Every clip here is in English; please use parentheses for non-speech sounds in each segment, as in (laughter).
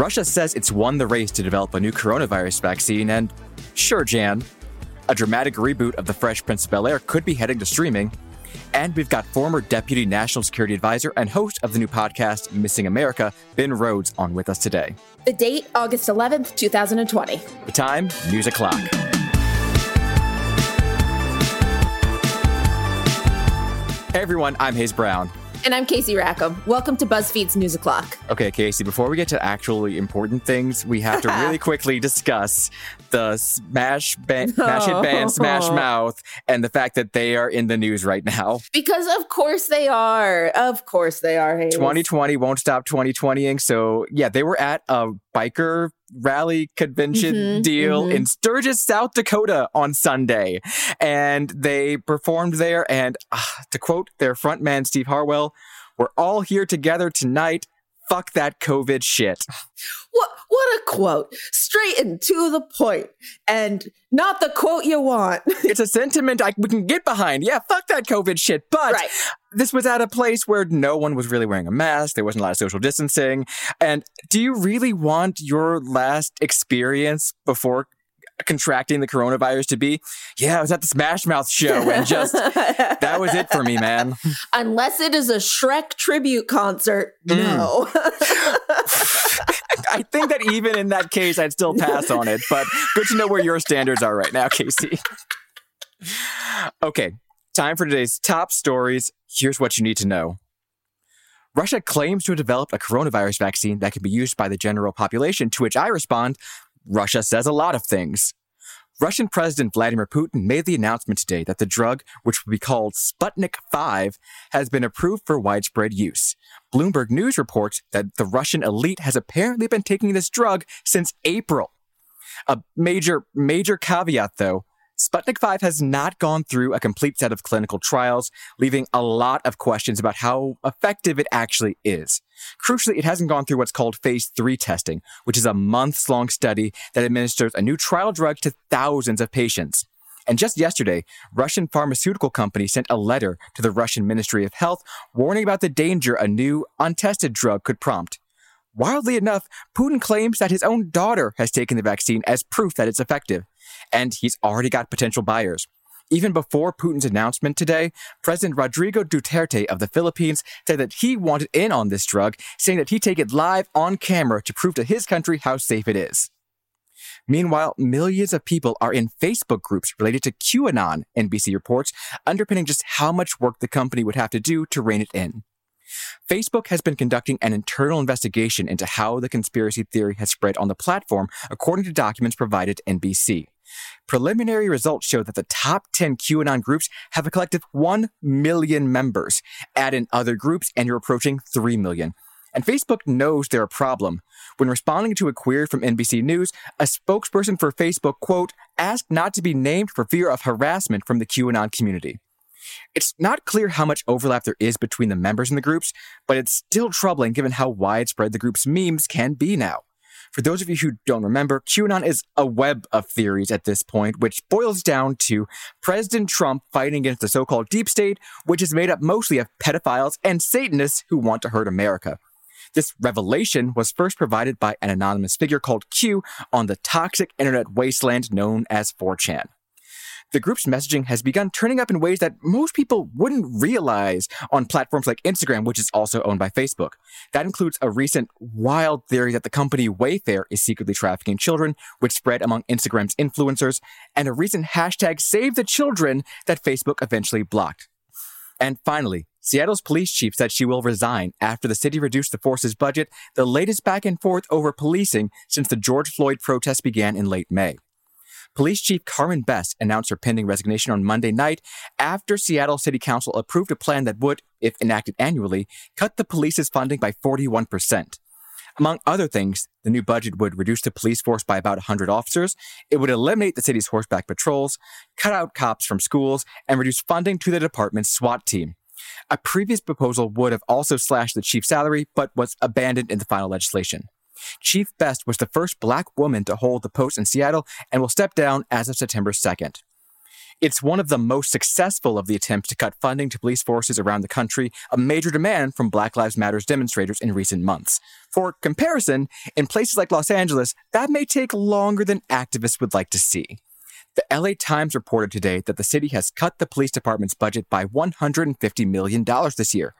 Russia says it's won the race to develop a new coronavirus vaccine, and sure, Jan, a dramatic reboot of The Fresh Prince of Bel Air could be heading to streaming. And we've got former Deputy National Security Advisor and host of the new podcast, Missing America, Ben Rhodes, on with us today. The date, August 11th, 2020. The time, news o'clock. Hey everyone, I'm Hayes Brown. And I'm Casey Rackham. Welcome to BuzzFeed's News O'Clock. Okay, Casey, before we get to actually important things, we have to (laughs) really quickly discuss the Smash, ba- Smash Hit Band, Smash oh. Mouth, and the fact that they are in the news right now. Because of course they are. Of course they are, Hayes. 2020 won't stop 2020ing. So, yeah, they were at a biker rally convention Mhm, deal mhm. in Sturgis, South Dakota on Sunday. And they performed there. And ah, to quote their frontman, Steve Harwell, we're all here together tonight. Fuck that COVID shit. What, what a quote. Straight and to the point. And not the quote you want. (laughs) It's a sentiment I we can get behind. Yeah, fuck that COVID shit. But right. this was at a place where no one was really wearing a mask. There wasn't a lot of social distancing. And do you really want your last experience before contracting the coronavirus to be, yeah, I was at the Smash Mouth show and just (laughs) that was it for me, man. Unless it is a Shrek tribute concert, Mm. no. (laughs) (laughs) I think that even in that case, I'd still pass on it. But good to know where your standards are right now, Casey. Okay, time for today's top stories. Here's what you need to know. Russia claims to have developed a coronavirus vaccine that can be used by the general population, to which I respond, Russia says a lot of things. Russian President Vladimir Putin made the announcement today that the drug, which will be called Sputnik 5, has been approved for widespread use. Bloomberg News reports that the Russian elite has apparently been taking this drug since April. A major, major caveat though, Sputnik 5 has not gone through a complete set of clinical trials, leaving a lot of questions about how effective it actually is. Crucially, it hasn't gone through what's called phase 3 testing, which is a months long study that administers a new trial drug to thousands of patients. And just yesterday, Russian pharmaceutical company sent a letter to the Russian Ministry of Health warning about the danger a new, untested drug could prompt. Wildly enough, Putin claims that his own daughter has taken the vaccine as proof that it's effective, and he's already got potential buyers. Even before Putin's announcement today, President Rodrigo Duterte of the Philippines said that he wanted in on this drug, saying that he'd take it live on camera to prove to his country how safe it is. Meanwhile, millions of people are in Facebook groups related to QAnon, NBC reports, underpinning just how much work the company would have to do to rein it in. Facebook has been conducting an internal investigation into how the conspiracy theory has spread on the platform, according to documents provided to NBC. Preliminary results show that the top 10 QAnon groups have a collective 1 million members. Add in other groups, and you're approaching 3 million. And Facebook knows they're a problem. When responding to a query from NBC News, a spokesperson for Facebook, quote, asked not to be named for fear of harassment from the QAnon community. It's not clear how much overlap there is between the members in the groups, but it's still troubling given how widespread the group's memes can be now. For those of you who don't remember, QAnon is a web of theories at this point, which boils down to President Trump fighting against the so called deep state, which is made up mostly of pedophiles and Satanists who want to hurt America. This revelation was first provided by an anonymous figure called Q on the toxic internet wasteland known as 4chan the group's messaging has begun turning up in ways that most people wouldn't realize on platforms like Instagram, which is also owned by Facebook. That includes a recent wild theory that the company Wayfair is secretly trafficking children, which spread among Instagram's influencers, and a recent hashtag Save the Children that Facebook eventually blocked. And finally, Seattle's police chief said she will resign after the city reduced the force's budget, the latest back and forth over policing since the George Floyd protests began in late May. Police Chief Carmen Best announced her pending resignation on Monday night after Seattle City Council approved a plan that would, if enacted annually, cut the police's funding by 41%. Among other things, the new budget would reduce the police force by about 100 officers, it would eliminate the city's horseback patrols, cut out cops from schools, and reduce funding to the department's SWAT team. A previous proposal would have also slashed the chief's salary, but was abandoned in the final legislation. Chief Best was the first black woman to hold the post in Seattle and will step down as of September 2nd. It's one of the most successful of the attempts to cut funding to police forces around the country, a major demand from Black Lives Matters demonstrators in recent months. For comparison, in places like Los Angeles, that may take longer than activists would like to see. The LA Times reported today that the city has cut the police department's budget by $150 million this year.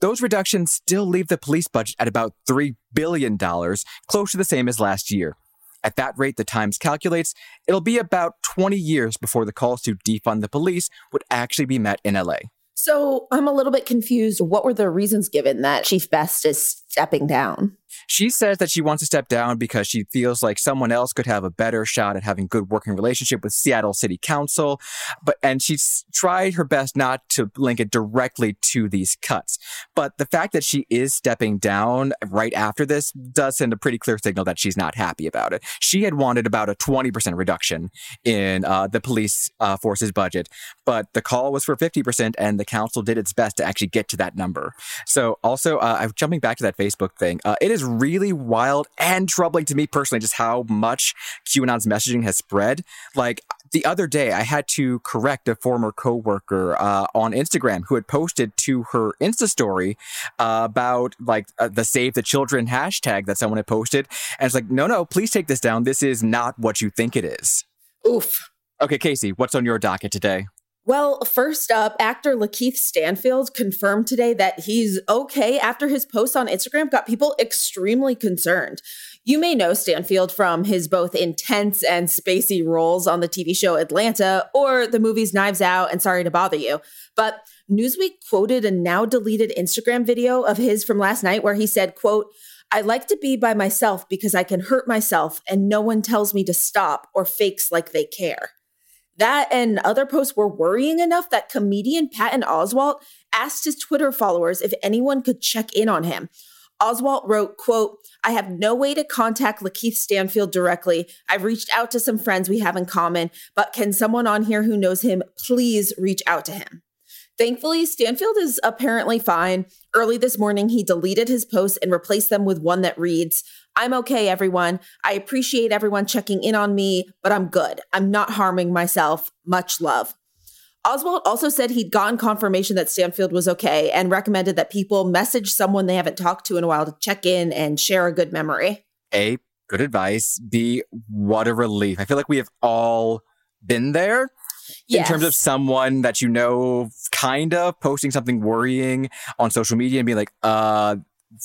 Those reductions still leave the police budget at about $3 billion, close to the same as last year. At that rate, the Times calculates it'll be about 20 years before the calls to defund the police would actually be met in LA. So I'm a little bit confused. What were the reasons given that Chief Best is stepping down? She says that she wants to step down because she feels like someone else could have a better shot at having good working relationship with Seattle City Council, but and she's tried her best not to link it directly to these cuts. But the fact that she is stepping down right after this does send a pretty clear signal that she's not happy about it. She had wanted about a 20% reduction in uh, the police uh, force's budget, but the call was for 50% and the council did its best to actually get to that number. So also, uh, I'm jumping back to that Facebook thing. Uh, it is really wild and troubling to me personally just how much QAnon's messaging has spread. Like the other day, I had to correct a former coworker uh, on Instagram who had posted to her Insta story uh, about like uh, the Save the Children hashtag that someone had posted, and it's like, no, no, please take this down. This is not what you think it is. Oof. Okay, Casey, what's on your docket today? Well, first up, actor Lakeith Stanfield confirmed today that he's okay after his post on Instagram got people extremely concerned. You may know Stanfield from his both intense and spacey roles on the TV show Atlanta or the movies Knives Out and Sorry to Bother You. But Newsweek quoted a now deleted Instagram video of his from last night where he said, quote, I like to be by myself because I can hurt myself and no one tells me to stop or fakes like they care. That and other posts were worrying enough that comedian Patton Oswalt asked his Twitter followers if anyone could check in on him. Oswalt wrote, quote, I have no way to contact Lakeith Stanfield directly. I've reached out to some friends we have in common, but can someone on here who knows him please reach out to him? Thankfully, Stanfield is apparently fine. Early this morning, he deleted his posts and replaced them with one that reads, I'm okay, everyone. I appreciate everyone checking in on me, but I'm good. I'm not harming myself. Much love. Oswalt also said he'd gotten confirmation that Stanfield was okay and recommended that people message someone they haven't talked to in a while to check in and share a good memory. A, good advice. B, what a relief. I feel like we have all been there yes. in terms of someone that you know, kind of posting something worrying on social media and being like, uh,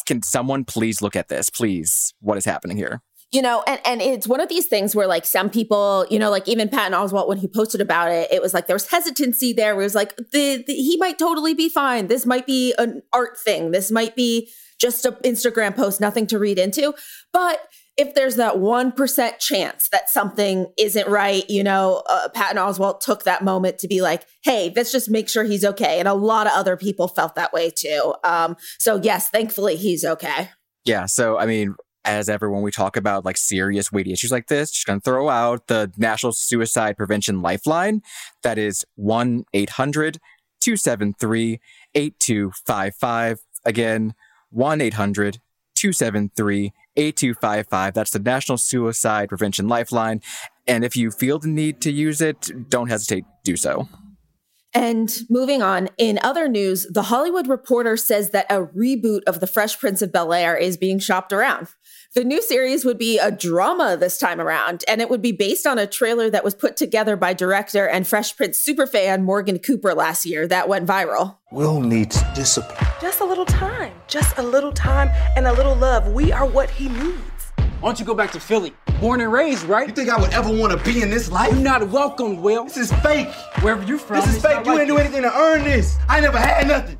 can someone please look at this? Please, what is happening here? you know, and, and it's one of these things where like some people, you know, like even Patton Oswalt, when he posted about it, it was like there was hesitancy there where it was like, the, the, he might totally be fine. This might be an art thing. This might be just an Instagram post, nothing to read into. But if there's that 1% chance that something isn't right, you know, uh, Patton Oswalt took that moment to be like, hey, let's just make sure he's okay. And a lot of other people felt that way too. Um, so, yes, thankfully he's okay. Yeah. So, I mean, as everyone we talk about like serious weighty issues like this, just going to throw out the National Suicide Prevention Lifeline. That is 1 800 273 8255. Again, 1 800 273 8255. That's the National Suicide Prevention Lifeline. And if you feel the need to use it, don't hesitate to do so. And moving on, in other news, The Hollywood Reporter says that a reboot of The Fresh Prince of Bel Air is being shopped around. The new series would be a drama this time around, and it would be based on a trailer that was put together by director and Fresh Prince superfan Morgan Cooper last year that went viral. Will needs discipline. Just a little time, just a little time and a little love. We are what he needs. Why don't you go back to Philly? Born and raised, right? You think I would ever want to be in this life? You're not welcome, Will. This is fake. Wherever you from, this is fake. You like didn't do anything to earn this. I never had nothing.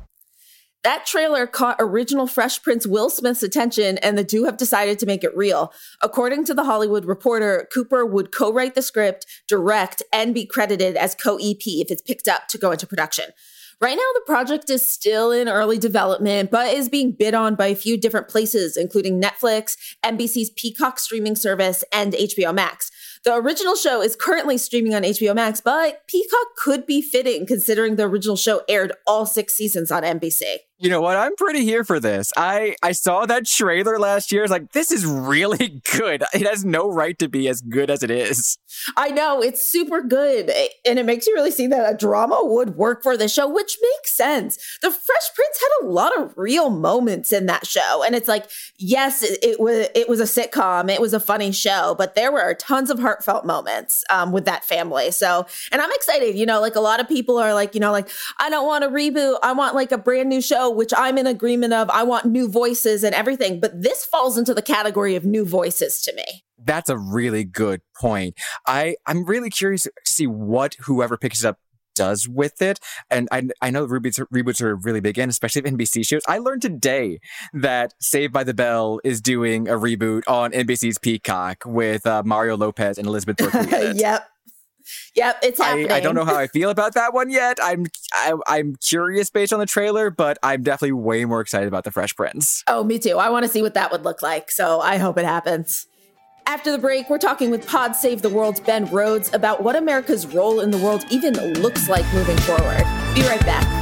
That trailer caught original Fresh Prince Will Smith's attention, and the two have decided to make it real. According to The Hollywood Reporter, Cooper would co write the script, direct, and be credited as co EP if it's picked up to go into production. Right now, the project is still in early development, but is being bid on by a few different places, including Netflix, NBC's Peacock streaming service, and HBO Max. The original show is currently streaming on HBO Max, but Peacock could be fitting considering the original show aired all six seasons on NBC. You know what? I'm pretty here for this. I I saw that trailer last year. I was like, this is really (laughs) good. It has no right to be as good as it is. I know it's super good, and it makes you really see that a drama would work for the show, which makes sense. The Fresh Prince had a lot of real moments in that show, and it's like, yes, it, it was it was a sitcom, it was a funny show, but there were tons of heartfelt moments um, with that family. So, and I'm excited. You know, like a lot of people are like, you know, like I don't want a reboot. I want like a brand new show which I'm in agreement of. I want new voices and everything, but this falls into the category of new voices to me. That's a really good point. I, I'm really curious to see what whoever picks it up does with it. And I, I know reboots, reboots are really big in, especially NBC shows. I learned today that Saved by the Bell is doing a reboot on NBC's Peacock with uh, Mario Lopez and Elizabeth Berkley. (laughs) yep. Yep, it's happening. I, I, don't know how I feel about that one yet. I'm I, am i am curious based on the trailer, but I'm definitely way more excited about the Fresh Prince. Oh, me too. I want to see what that would look like. So I hope it happens. After the break, we're talking with Pod Save the World's Ben Rhodes about what America's role in the world even looks like moving forward. Be right back.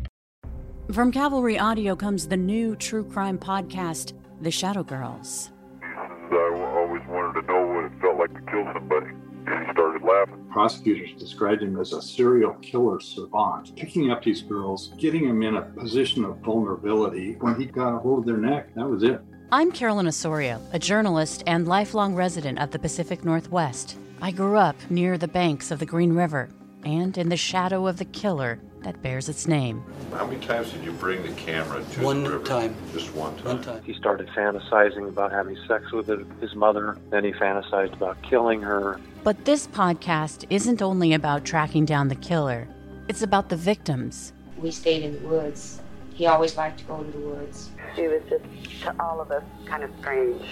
From Cavalry Audio comes the new true crime podcast, The Shadow Girls. I always wanted to know what it felt like to kill somebody. And he started laughing. Prosecutors described him as a serial killer savant, picking up these girls, getting them in a position of vulnerability. When he got a hold of their neck, that was it. I'm Carolyn Osorio, a journalist and lifelong resident of the Pacific Northwest. I grew up near the banks of the Green River and in the shadow of the killer that bears its name. How many times did you bring the camera to one the river? time? Just one time. One time. He started fantasizing about having sex with his mother. Then he fantasized about killing her. But this podcast isn't only about tracking down the killer, it's about the victims. We stayed in the woods. He always liked to go to the woods. She was just, to all of us, kind of strange.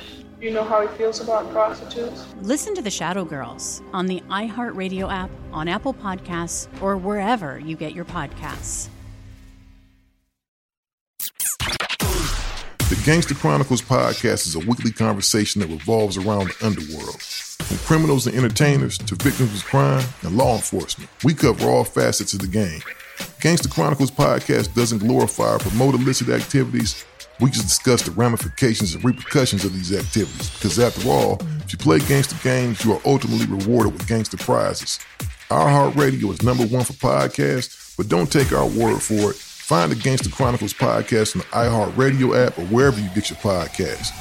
You know how he feels about prostitutes? Listen to The Shadow Girls on the iHeartRadio app, on Apple Podcasts, or wherever you get your podcasts. The Gangster Chronicles podcast is a weekly conversation that revolves around the underworld. From criminals and entertainers to victims of crime and law enforcement, we cover all facets of the game. Gangster Chronicles podcast doesn't glorify or promote illicit activities we just discuss the ramifications and repercussions of these activities because, after all, if you play gangster games, you are ultimately rewarded with gangster prizes. iHeartRadio is number one for podcasts, but don't take our word for it. Find the Gangster Chronicles podcast on the iHeartRadio app or wherever you get your podcasts.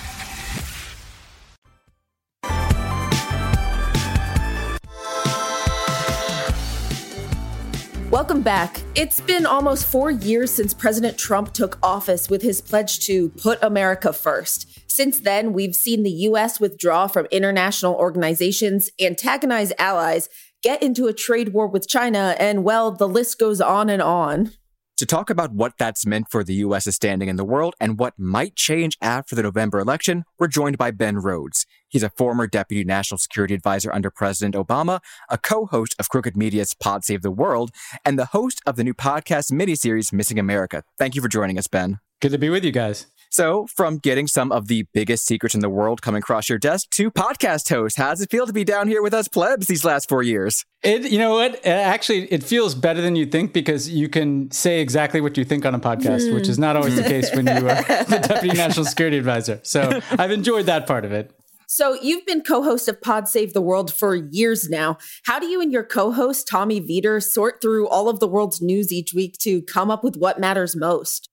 Welcome back. It's been almost four years since President Trump took office with his pledge to put America first. Since then, we've seen the U.S. withdraw from international organizations, antagonize allies, get into a trade war with China, and well, the list goes on and on. To talk about what that's meant for the U.S.'s standing in the world and what might change after the November election, we're joined by Ben Rhodes. He's a former deputy national security advisor under President Obama, a co-host of Crooked Media's Pod Save the World, and the host of the new podcast miniseries Missing America. Thank you for joining us, Ben. Good to be with you guys. So, from getting some of the biggest secrets in the world coming across your desk to podcast host, how does it feel to be down here with us plebs these last four years? It, you know what? Actually, it feels better than you think because you can say exactly what you think on a podcast, mm. which is not always the case when you are the (laughs) deputy national security advisor. So, I've enjoyed that part of it. So you've been co-host of Pod Save the World for years now. How do you and your co-host Tommy Vietor sort through all of the world's news each week to come up with what matters most?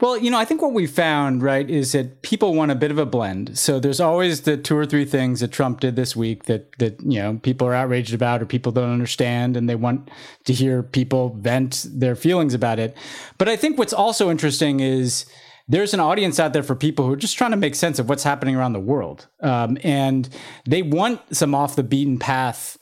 Well, you know, I think what we found, right, is that people want a bit of a blend. So there's always the two or three things that Trump did this week that that, you know, people are outraged about or people don't understand and they want to hear people vent their feelings about it. But I think what's also interesting is there's an audience out there for people who are just trying to make sense of what's happening around the world. Um, and they want some off the beaten path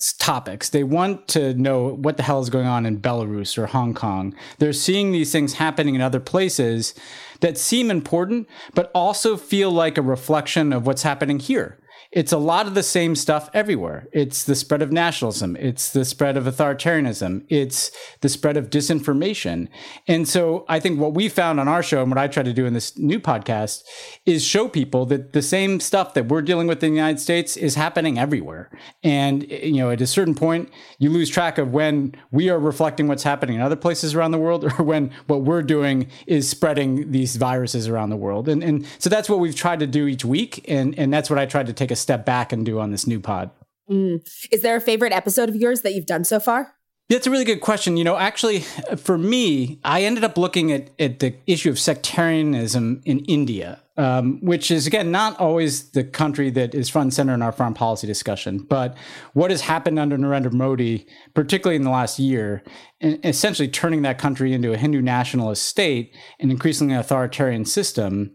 topics. They want to know what the hell is going on in Belarus or Hong Kong. They're seeing these things happening in other places that seem important, but also feel like a reflection of what's happening here it's a lot of the same stuff everywhere. It's the spread of nationalism, it's the spread of authoritarianism, it's the spread of disinformation. And so I think what we found on our show and what I try to do in this new podcast is show people that the same stuff that we're dealing with in the United States is happening everywhere. And you know, at a certain point, you lose track of when we are reflecting what's happening in other places around the world (laughs) or when what we're doing is spreading these viruses around the world. And and so that's what we've tried to do each week and and that's what I tried to take a step back and do on this new pod. Mm. Is there a favorite episode of yours that you've done so far? That's a really good question. You know, actually, for me, I ended up looking at, at the issue of sectarianism in India, um, which is, again, not always the country that is front and center in our foreign policy discussion. But what has happened under Narendra Modi, particularly in the last year, essentially turning that country into a Hindu nationalist state, an increasingly authoritarian system,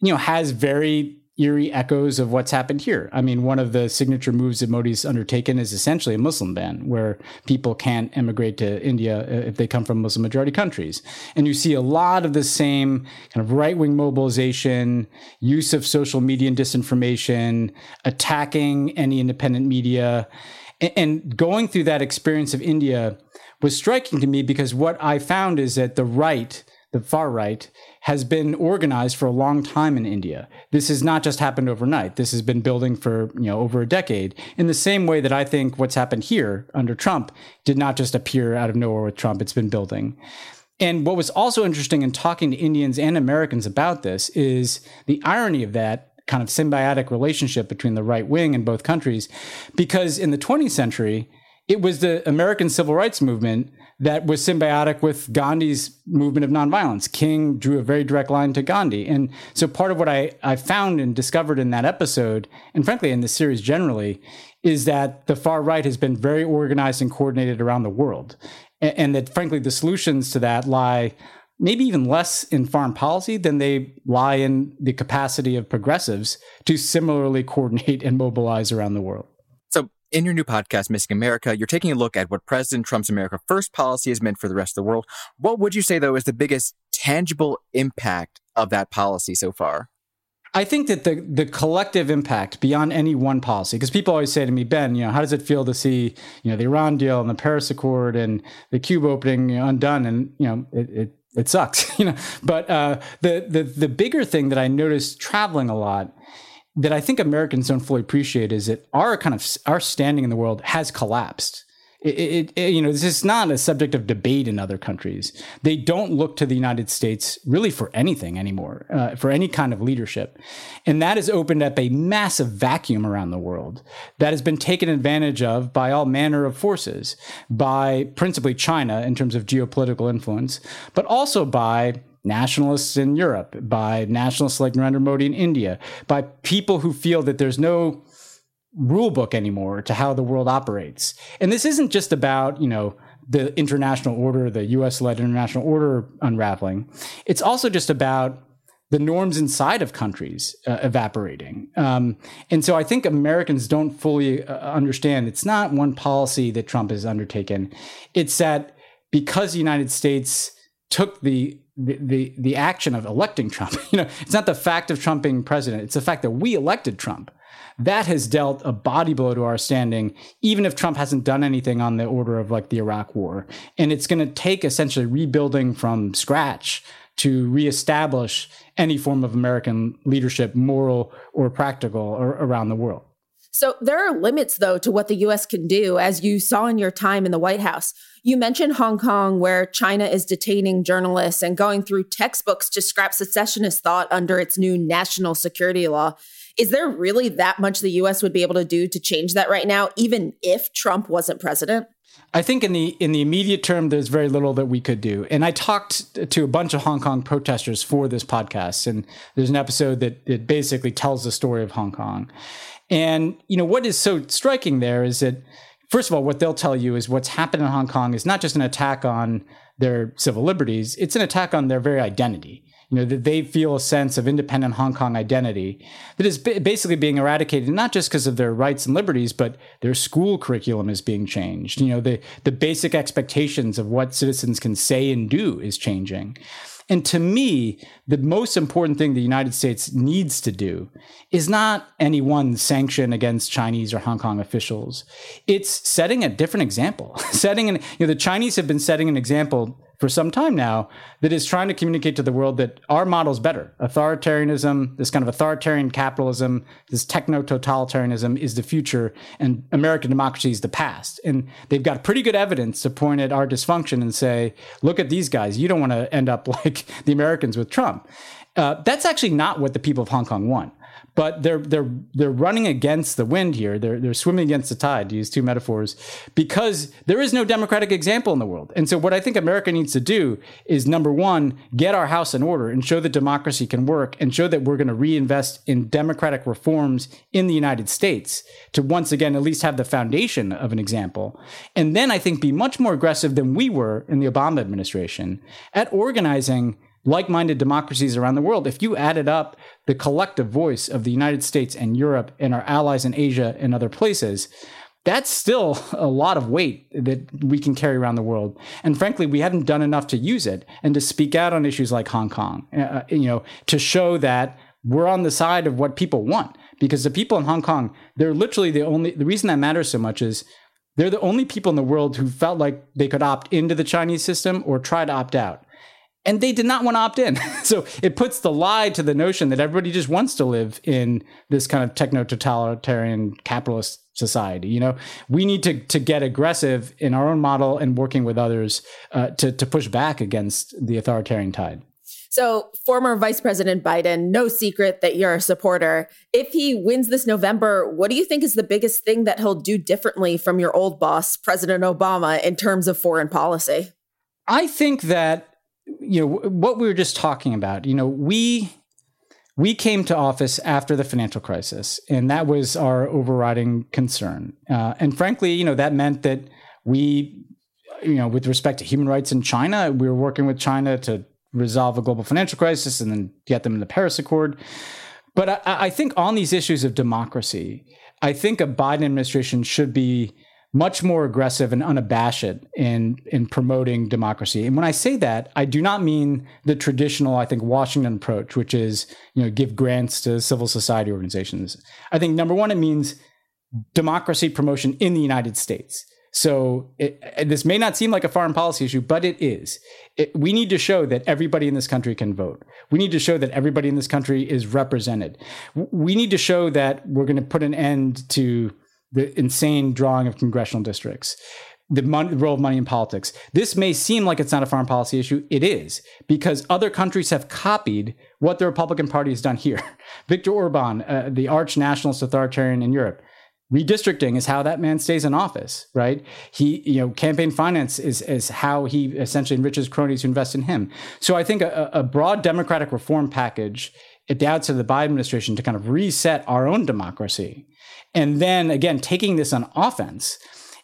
you know, has very eerie echoes of what's happened here. I mean, one of the signature moves that Modi's undertaken is essentially a Muslim ban, where people can't immigrate to India uh, if they come from Muslim majority countries. And you see a lot of the same kind of right wing mobilization, use of social media and disinformation, attacking any independent media. And going through that experience of India was striking to me because what I found is that the right, the far right, has been organized for a long time in India. This has not just happened overnight. This has been building for, you know, over a decade. In the same way that I think what's happened here under Trump did not just appear out of nowhere with Trump, it's been building. And what was also interesting in talking to Indians and Americans about this is the irony of that kind of symbiotic relationship between the right wing in both countries. Because in the 20th century, it was the American civil rights movement that was symbiotic with Gandhi's movement of nonviolence. King drew a very direct line to Gandhi. And so part of what I, I found and discovered in that episode, and frankly in the series generally, is that the far right has been very organized and coordinated around the world. And, and that frankly, the solutions to that lie maybe even less in foreign policy than they lie in the capacity of progressives to similarly coordinate and mobilize around the world. In your new podcast, Missing America, you're taking a look at what President Trump's America First policy has meant for the rest of the world. What would you say, though, is the biggest tangible impact of that policy so far? I think that the the collective impact beyond any one policy, because people always say to me, Ben, you know, how does it feel to see, you know, the Iran deal and the Paris Accord and the Cuba opening you know, undone? And you know, it, it it sucks, (laughs) you know. But uh, the the the bigger thing that I noticed traveling a lot that I think Americans don't fully appreciate is that our kind of our standing in the world has collapsed. It, it, it, you know, this is not a subject of debate in other countries. They don't look to the United States really for anything anymore, uh, for any kind of leadership. And that has opened up a massive vacuum around the world that has been taken advantage of by all manner of forces, by principally China in terms of geopolitical influence, but also by nationalists in Europe, by nationalists like Narendra Modi in India, by people who feel that there's no rule book anymore to how the world operates. And this isn't just about, you know, the international order, the US led international order unraveling. It's also just about the norms inside of countries uh, evaporating. Um, and so I think Americans don't fully uh, understand it's not one policy that Trump has undertaken. It's that because the United States took the the, the the action of electing Trump. (laughs) You know, it's not the fact of Trump being president; it's the fact that we elected Trump. That has dealt a body blow to our standing, even if Trump hasn't done anything on the order of like the Iraq War. And it's going to take essentially rebuilding from scratch to reestablish any form of American leadership, moral or practical, or around the world. So there are limits, though, to what the US can do, as you saw in your time in the White House. You mentioned Hong Kong, where China is detaining journalists and going through textbooks to scrap secessionist thought under its new national security law. Is there really that much the US would be able to do to change that right now, even if Trump wasn't president? I think in the in the immediate term, there's very little that we could do. And I talked to a bunch of Hong Kong protesters for this podcast, and there's an episode that it basically tells the story of Hong Kong. And you know what is so striking there is that first of all, what they'll tell you is what's happened in Hong Kong is not just an attack on their civil liberties, it's an attack on their very identity. You know, that they feel a sense of independent Hong Kong identity that is basically being eradicated, not just because of their rights and liberties, but their school curriculum is being changed. You know, the, the basic expectations of what citizens can say and do is changing. And to me, the most important thing the United States needs to do is not any one sanction against Chinese or Hong Kong officials. It's setting a different example. (laughs) setting an, you know, the Chinese have been setting an example for some time now that is trying to communicate to the world that our model is better. Authoritarianism, this kind of authoritarian capitalism, this techno totalitarianism is the future, and American democracy is the past. And they've got pretty good evidence to point at our dysfunction and say, look at these guys. You don't want to end up (laughs) like the Americans with Trump. Uh, that's actually not what the people of Hong Kong want but they're they're they're running against the wind here. They're they're swimming against the tide to use two metaphors because there is no democratic example in the world. And so what I think America needs to do is number 1, get our house in order and show that democracy can work and show that we're going to reinvest in democratic reforms in the United States to once again at least have the foundation of an example. And then I think be much more aggressive than we were in the Obama administration at organizing like minded democracies around the world, if you added up the collective voice of the United States and Europe and our allies in Asia and other places, that's still (laughs) a lot of weight that we can carry around the world. And frankly, we haven't done enough to use it and to speak out on issues like Hong Kong, uh, uh you know, to show that we're on the side of what people want. Because the people in Hong Kong, they're literally the only, the reason that matters so much is they're the only people in the world who felt like they could opt into the Chinese system or try to opt out and they did not want to opt in. (laughs) so it puts the lie to the notion that everybody just wants to live in this kind of techno totalitarian capitalist society. You know, we need to to get aggressive in our own model and working with others uh, to to push back against the authoritarian tide. So, former Vice President Biden, no secret that you're a supporter. If he wins this November, what do you think is the biggest thing that he'll do differently from your old boss, President Obama, in terms of foreign policy? I think that you know what we were just talking about you know we we came to office after the financial crisis and that was our overriding concern. Uh, and frankly you know that meant that we you know with respect to human rights in china we were working with china to resolve a global financial crisis and then get them in the paris accord. But I, I think on these issues of democracy i think a biden administration should be much more aggressive and unabashed in in promoting democracy. And when I say that, I do not mean the traditional, I think, Washington approach, which is you know give grants to civil society organizations. I think number one, it means democracy promotion in the United States. So it, this may not seem like a foreign policy issue, but it is. It, we need to show that everybody in this country can vote. We need to show that everybody in this country is represented. We need to show that we're going to put an end to the insane drawing of congressional districts, the, the role of money in politics. This may seem like it's not a foreign policy issue. It is because other countries have copied what the Republican Party has done here. (laughs) Viktor Orban, uh, the arch nationalist authoritarian in Europe, redistricting is how that man stays in office, right? He, you know, campaign finance is is how he essentially enriches cronies who invest in him. So I think a, a broad democratic reform package at the outset of the Biden administration to kind of reset our own democracy and then again taking this on offense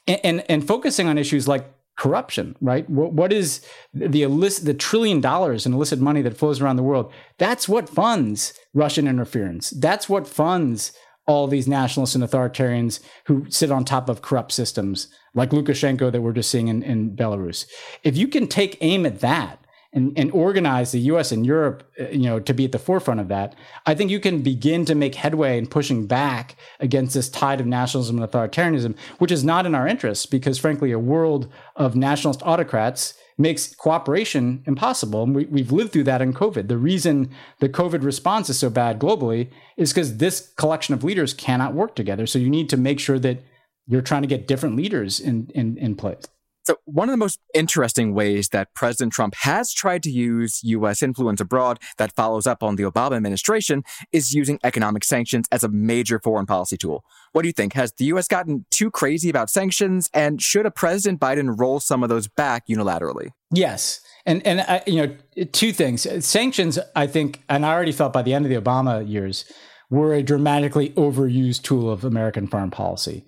and and, and focusing on issues like corruption right? What, what is the illicit the trillion dollars in illicit money that flows around the world? That's what funds russian interference. That's what funds all these nationalists and authoritarians who sit on top of corrupt systems like lukashenko that we're just seeing in, in belarus. If you can take aim at that and, and organize the U.S. and Europe, uh, you know, to be at the forefront of that, I think you can begin to make headway in pushing back against this tide of nationalism and authoritarianism, which is not in our interests because, frankly, a world of nationalist autocrats makes cooperation impossible. And we, we've lived through that in COVID. The reason the COVID response is so bad globally is because this collection of leaders cannot work together. So you need to make sure that you're trying to get different leaders in, in, in place. So, one of the most interesting ways that President Trump has tried to use U.S. influence abroad that follows up on the Obama administration is using economic sanctions as a major foreign policy tool. What do you think? Has the U.S. gotten too crazy about sanctions? And should a President Biden roll some of those back unilaterally? Yes. And, and uh, you know, two things. Sanctions, I think, and I already felt by the end of the Obama years, were a dramatically overused tool of American foreign policy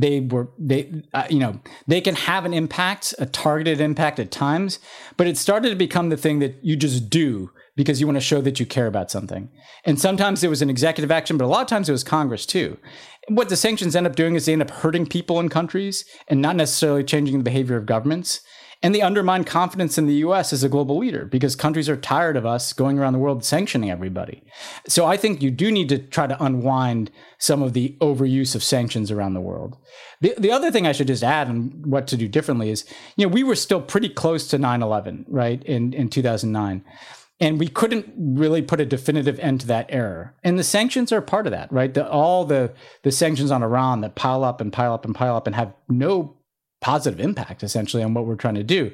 they were they uh, you know they can have an impact a targeted impact at times but it started to become the thing that you just do because you want to show that you care about something. And sometimes it was an executive action but a lot of times it was congress too. What the sanctions end up doing is they end up hurting people in countries and not necessarily changing the behavior of governments and they undermine confidence in the US as a global leader because countries are tired of us going around the world sanctioning everybody. So I think you do need to try to unwind some of the overuse of sanctions around the world. The, the other thing I should just add and what to do differently is, you know, we were still pretty close to 9 11, right, in, in 2009. And we couldn't really put a definitive end to that error. And the sanctions are part of that, right? The, all the, the sanctions on Iran that pile up and pile up and pile up and have no positive impact essentially on what we're trying to do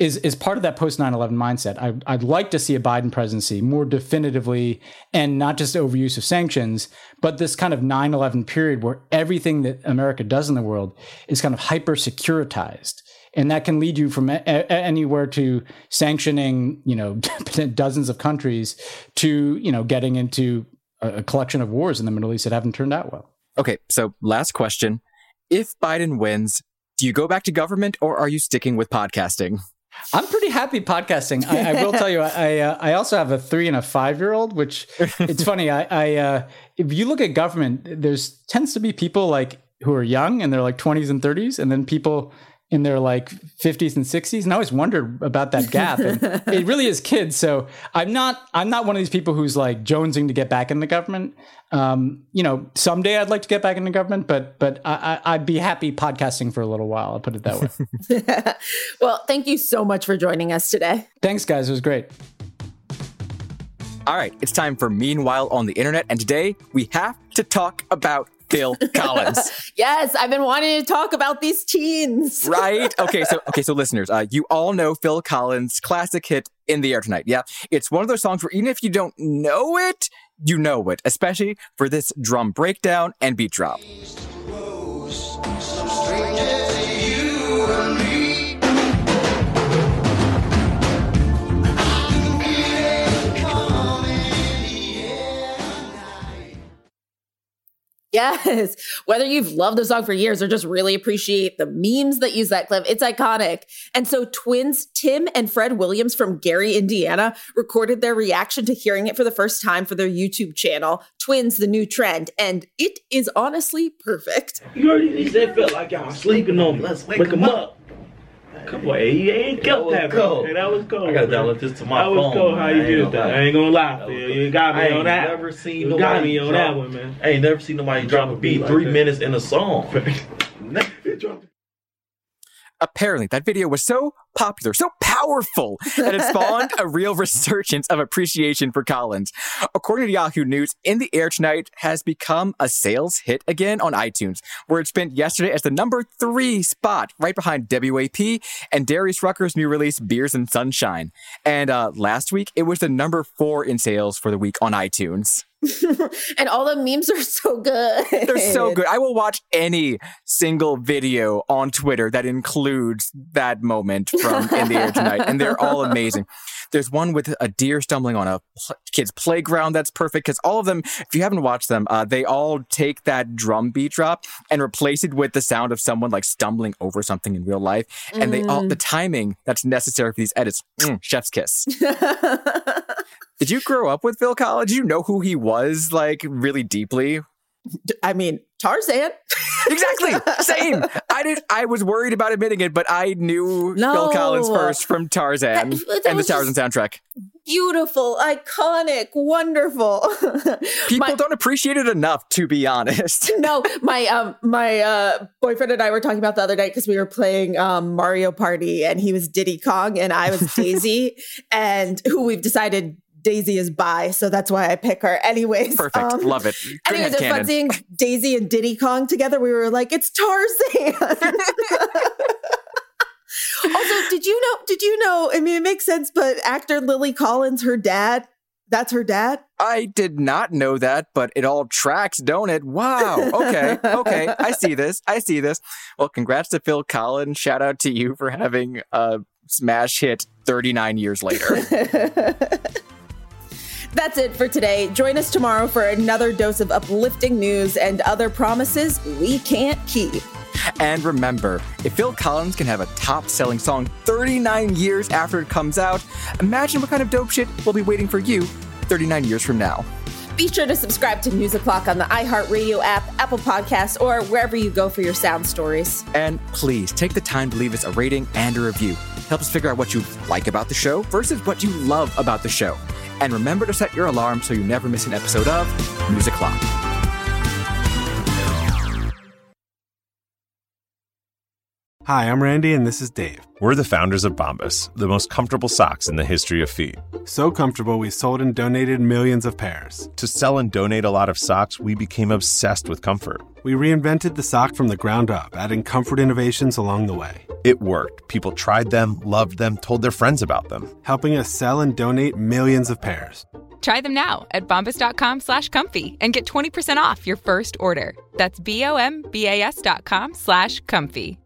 is is part of that post 9/11 mindset. I, I'd like to see a Biden presidency more definitively, and not just overuse of sanctions, but this kind of 9/11 period where everything that America does in the world is kind of hyper securitized, and that can lead you from a, anywhere to sanctioning, you know, (laughs) dozens of countries to you know getting into a, a collection of wars in the Middle East that haven't turned out well. Okay, so last question: If Biden wins, do you go back to government or are you sticking with podcasting? I'm pretty happy podcasting. I, I will tell you, I uh, I also have a three and a five year old, which (laughs) it's funny. I, I uh, if you look at government, there's tends to be people like who are young and they're like 20s and 30s, and then people in their like 50s and 60s and i always wondered about that gap and (laughs) it really is kids so i'm not i'm not one of these people who's like jonesing to get back in the government. Um, you know someday i'd like to get back in the government but but I, i'd be happy podcasting for a little while i'll put it that way. (laughs) (laughs) Well thank you so much for joining us today. Thanks guys it was great. All right it's time for meanwhile on the internet and today we have to talk about Phil (laughs) Collins. yes, I've been wanting to talk about these teens. (laughs) right? Okay, so okay, so listeners, uh, you all know Phil Collins' classic hit "In the Air Tonight." Yeah, it's one of those songs where even if you don't know it, you know it, especially for this drum breakdown and beat drop. Yes. Whether you've loved the song for years or just really appreciate the memes that use that clip, it's iconic. And so twins Tim and Fred Williams from Gary, Indiana recorded their reaction to hearing it for the first time for their YouTube channel, Twins the New Trend. And it is honestly perfect. You already said felt like y'all sleeping on. Let's wake, wake him up. up. Come on, he ain't killed that, cold. Hey, that was cold. I gotta download this to my phone. That was cold how you did that. I ain't gonna lie, Phil. You got me I on that. never seen you nobody got me on drop, that one, man. I ain't never seen nobody drop a beat like three that. minutes in a song. (laughs) (laughs) Apparently, that video was so popular, so powerful, that it spawned (laughs) a real resurgence of appreciation for Collins. According to Yahoo News, In the Air Tonight has become a sales hit again on iTunes, where it spent yesterday as the number three spot, right behind WAP and Darius Rucker's new release, Beers and Sunshine. And uh, last week, it was the number four in sales for the week on iTunes. (laughs) and all the memes are so good. They're so good. I will watch any single video on Twitter that includes that moment from In the Air Tonight, and they're all amazing. There's one with a deer stumbling on a kid's playground that's perfect because all of them, if you haven't watched them, uh, they all take that drum beat drop and replace it with the sound of someone like stumbling over something in real life, and they all the timing that's necessary for these edits. Mm, chef's kiss. (laughs) Did you grow up with Phil Collins? Did you know who he was like really deeply? I mean, Tarzan. (laughs) exactly. Same. I did I was worried about admitting it, but I knew No. Phil Collins first from Tarzan That- that and the Tarzan soundtrack. Beautiful, iconic, wonderful. (laughs) People don't appreciate it enough, to be honest. (laughs) no, my um my uh boyfriend and I were talking about the other night because we were playing um Mario Party and he was Diddy Kong and I was Daisy and who we've decided Daisy is bi, so that's why I pick her. Anyways, Perfect. um, Love it. Good Anyways, it's fun seeing Daisy and Diddy Kong together. We were like, it's Tarzan. (laughs) also, did you know? Did you know? I mean, it makes sense, but actor Lily Collins, her dad, that's her dad. I did not know that, but it all tracks, don't it? Wow. Okay. Okay. I (laughs) see this. I see this. Well, congrats to Phil Collins. Shout out to you for having a smash hit 39 years later. (laughs) That's it for today. Join us tomorrow for another dose of uplifting news and other promises we can't keep. And remember, if Phil Collins can have a top selling song 39 years after it comes out, imagine what kind of dope shit will be waiting for you 39 years from now. Be sure to subscribe to News O'Clock on the iHeartRadio app, Apple Podcasts, or wherever you go for your sound stories. And please take the time to leave us a rating and a review. Help us figure out what you like about the show versus what you love about the show. And remember to set your alarm so you never miss an episode of News O'Clock. Hi, I'm Randy, and this is Dave. We're the founders of Bombas, the most comfortable socks in the history of feet. So comfortable, we sold and donated millions of pairs. To sell and donate a lot of socks, we became obsessed with comfort. We reinvented the sock from the ground up, adding comfort innovations along the way. It worked. People tried them, loved them, told their friends about them, helping us sell and donate millions of pairs. Try them now at bombas.com slash comfy and get 20% off your first order. That's B-O-M-B-A-S dot com slash comfy.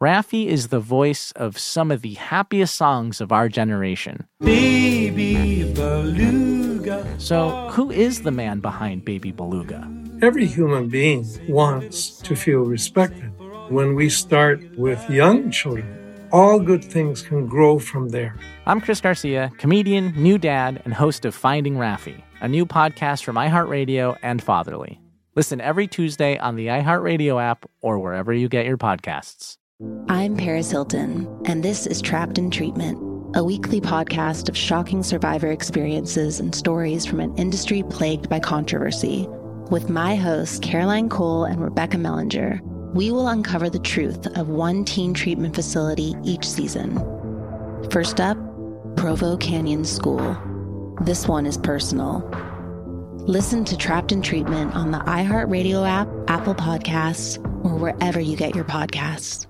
Raffi is the voice of some of the happiest songs of our generation. Baby Beluga. So, who is the man behind Baby Beluga? Every human being wants to feel respected. When we start with young children, all good things can grow from there. I'm Chris Garcia, comedian, new dad, and host of Finding Raffi, a new podcast from iHeartRadio and Fatherly. Listen every Tuesday on the iHeartRadio app or wherever you get your podcasts. I'm Paris Hilton, and this is Trapped in Treatment, a weekly podcast of shocking survivor experiences and stories from an industry plagued by controversy. With my hosts, Caroline Cole and Rebecca Mellinger, we will uncover the truth of one teen treatment facility each season. First up, Provo Canyon School. This one is personal. Listen to Trapped in Treatment on the iHeartRadio app, Apple Podcasts, or wherever you get your podcasts.